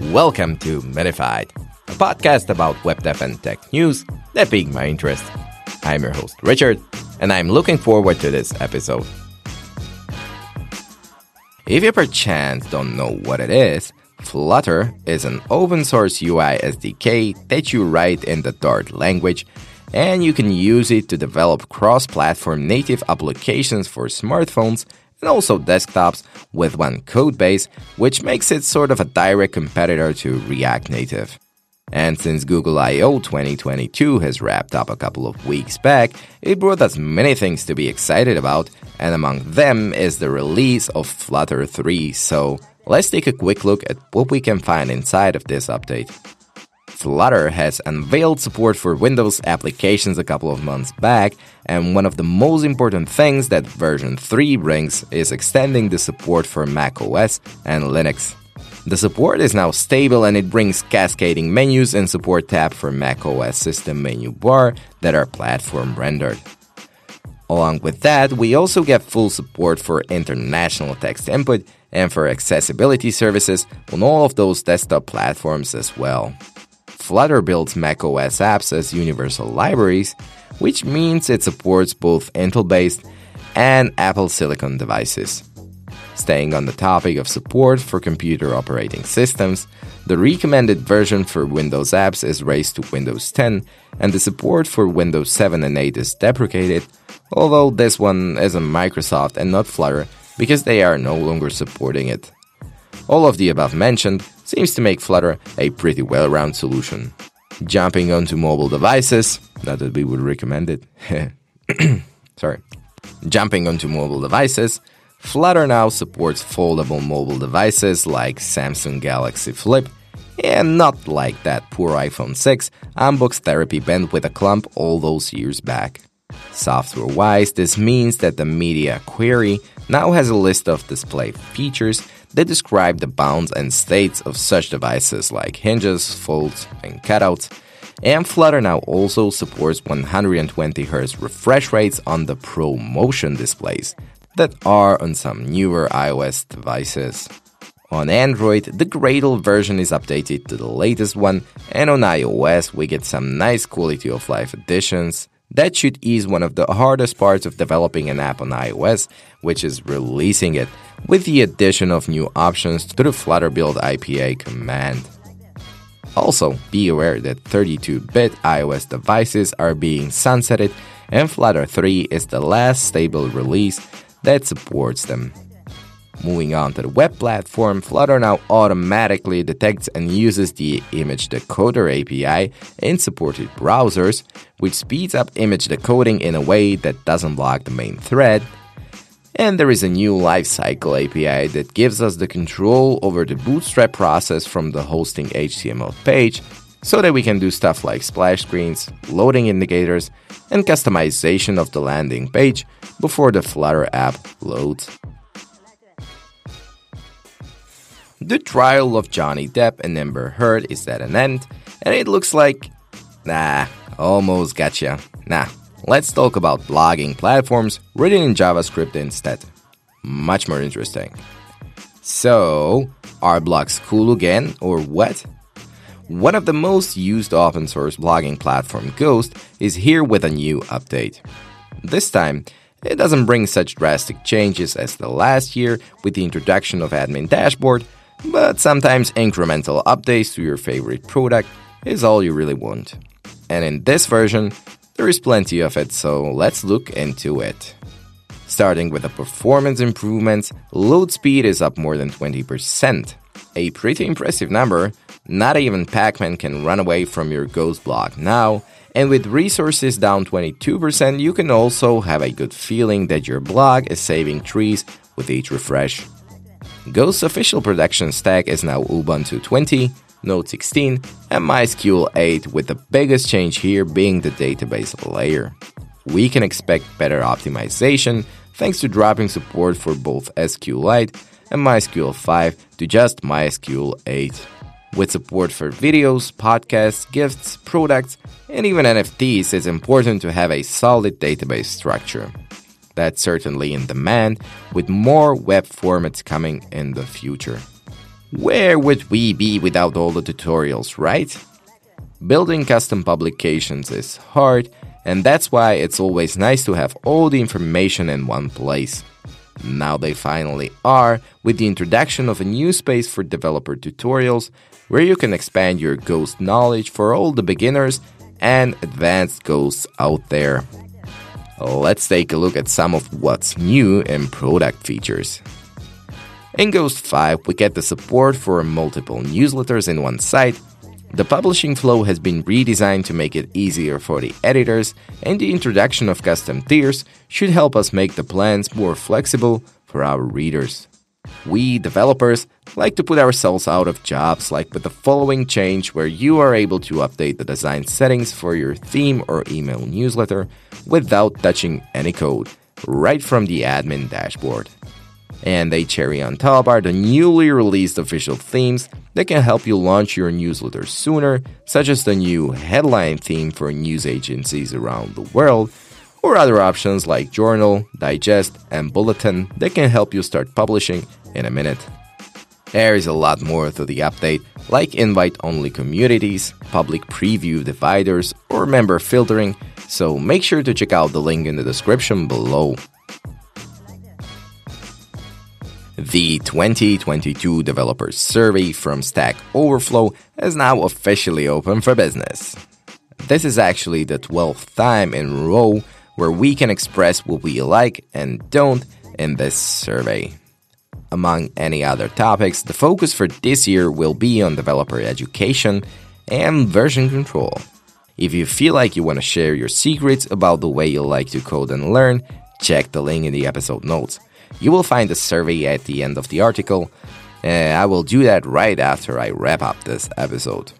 Welcome to Minified, a podcast about web dev and tech news that piqued my interest. I'm your host, Richard, and I'm looking forward to this episode. If you perchance don't know what it is, Flutter is an open source UI SDK that you write in the Dart language, and you can use it to develop cross platform native applications for smartphones and also desktops with one codebase, which makes it sort of a direct competitor to React Native. And since Google I.O. 2022 has wrapped up a couple of weeks back, it brought us many things to be excited about, and among them is the release of Flutter 3. So let's take a quick look at what we can find inside of this update. Flutter has unveiled support for Windows applications a couple of months back, and one of the most important things that version 3 brings is extending the support for macOS and Linux. The support is now stable and it brings cascading menus and support tab for macOS system menu bar that are platform rendered. Along with that, we also get full support for international text input and for accessibility services on all of those desktop platforms as well. Flutter builds macOS apps as universal libraries, which means it supports both Intel based and Apple Silicon devices. Staying on the topic of support for computer operating systems, the recommended version for Windows apps is raised to Windows 10, and the support for Windows 7 and 8 is deprecated, although this one is a Microsoft and not Flutter because they are no longer supporting it. All of the above mentioned seems to make Flutter a pretty well rounded solution. Jumping onto mobile devices, not that we would recommend it. Sorry. Jumping onto mobile devices, Flutter now supports foldable mobile devices like Samsung Galaxy Flip, and not like that poor iPhone 6 unbox therapy bent with a clump all those years back. Software wise, this means that the media query now has a list of display features that describe the bounds and states of such devices like hinges, folds, and cutouts. And Flutter now also supports 120Hz refresh rates on the Pro Motion displays that are on some newer iOS devices. On Android, the Gradle version is updated to the latest one, and on iOS, we get some nice quality of life additions that should ease one of the hardest parts of developing an app on iOS, which is releasing it, with the addition of new options to the Flutter build IPA command. Also, be aware that 32 bit iOS devices are being sunsetted, and Flutter 3 is the last stable release that supports them. Moving on to the web platform, Flutter now automatically detects and uses the image decoder API in supported browsers, which speeds up image decoding in a way that doesn't block the main thread. And there is a new lifecycle API that gives us the control over the bootstrap process from the hosting HTML page so that we can do stuff like splash screens, loading indicators, and customization of the landing page before the Flutter app loads. The trial of Johnny Depp and Amber Heard is at an end, and it looks like. Nah, almost gotcha. Nah, let's talk about blogging platforms written in JavaScript instead. Much more interesting. So, are blogs cool again, or what? One of the most used open source blogging platform, Ghost, is here with a new update. This time, it doesn't bring such drastic changes as the last year with the introduction of Admin Dashboard, but sometimes incremental updates to your favorite product is all you really want. And in this version, there is plenty of it, so let's look into it. Starting with the performance improvements, load speed is up more than 20%. A pretty impressive number. Not even Pac Man can run away from your Ghost blog now. And with resources down 22%, you can also have a good feeling that your blog is saving trees with each refresh. Ghost's official production stack is now Ubuntu 20, Node 16, and MySQL 8, with the biggest change here being the database layer. We can expect better optimization thanks to dropping support for both SQLite and MySQL 5 to just MySQL 8. With support for videos, podcasts, gifts, products, and even NFTs, it's important to have a solid database structure. That's certainly in demand, with more web formats coming in the future. Where would we be without all the tutorials, right? Building custom publications is hard, and that's why it's always nice to have all the information in one place. Now they finally are, with the introduction of a new space for developer tutorials, where you can expand your Ghost knowledge for all the beginners and advanced ghosts out there. Let's take a look at some of what's new in product features. In Ghost 5, we get the support for multiple newsletters in one site. The publishing flow has been redesigned to make it easier for the editors, and the introduction of custom tiers should help us make the plans more flexible for our readers. We developers like to put ourselves out of jobs like with the following change where you are able to update the design settings for your theme or email newsletter without touching any code right from the admin dashboard. And a cherry on top are the newly released official themes that can help you launch your newsletter sooner, such as the new headline theme for news agencies around the world, or other options like Journal, Digest, and Bulletin that can help you start publishing in a minute. There is a lot more to the update, like invite only communities, public preview dividers, or member filtering, so make sure to check out the link in the description below. The 2022 Developers Survey from Stack Overflow is now officially open for business. This is actually the 12th time in a row where we can express what we like and don't in this survey. Among any other topics, the focus for this year will be on developer education and version control. If you feel like you want to share your secrets about the way you like to code and learn, check the link in the episode notes. You will find the survey at the end of the article. and I will do that right after I wrap up this episode.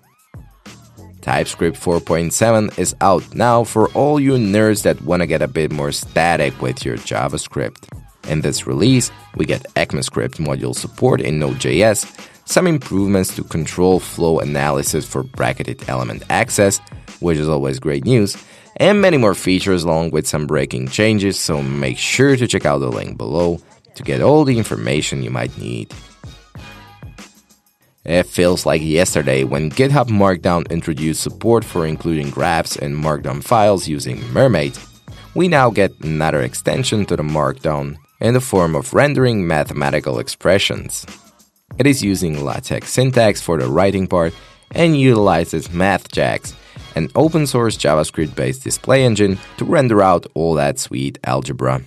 TypeScript 4.7 is out now for all you nerds that want to get a bit more static with your JavaScript. In this release, we get ECMAScript module support in Node.js, some improvements to control flow analysis for bracketed element access, which is always great news, and many more features along with some breaking changes, so make sure to check out the link below to get all the information you might need. It feels like yesterday when GitHub Markdown introduced support for including graphs in Markdown files using Mermaid. We now get another extension to the Markdown in the form of rendering mathematical expressions. It is using LaTeX syntax for the writing part and utilizes MathJax, an open source JavaScript based display engine, to render out all that sweet algebra.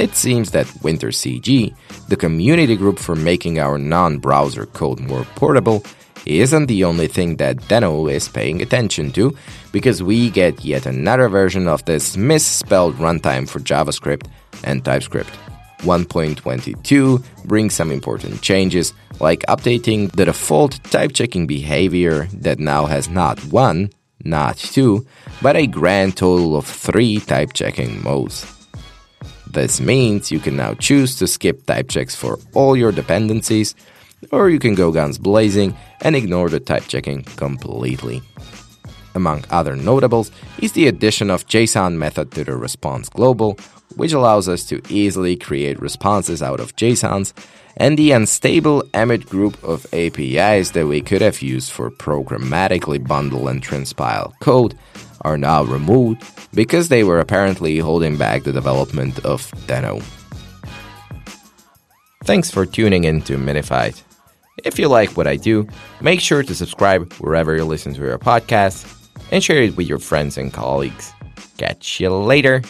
It seems that WinterCG, the community group for making our non browser code more portable, isn't the only thing that Deno is paying attention to, because we get yet another version of this misspelled runtime for JavaScript and TypeScript. 1.22 brings some important changes, like updating the default type checking behavior that now has not one, not two, but a grand total of three type checking modes. This means you can now choose to skip type checks for all your dependencies, or you can go guns blazing and ignore the type checking completely. Among other notables is the addition of JSON method to the response global, which allows us to easily create responses out of JSONs, and the unstable emit group of APIs that we could have used for programmatically bundle and transpile code are now removed because they were apparently holding back the development of Deno. Thanks for tuning in to Minified. If you like what I do, make sure to subscribe wherever you listen to your podcast and share it with your friends and colleagues. Catch you later.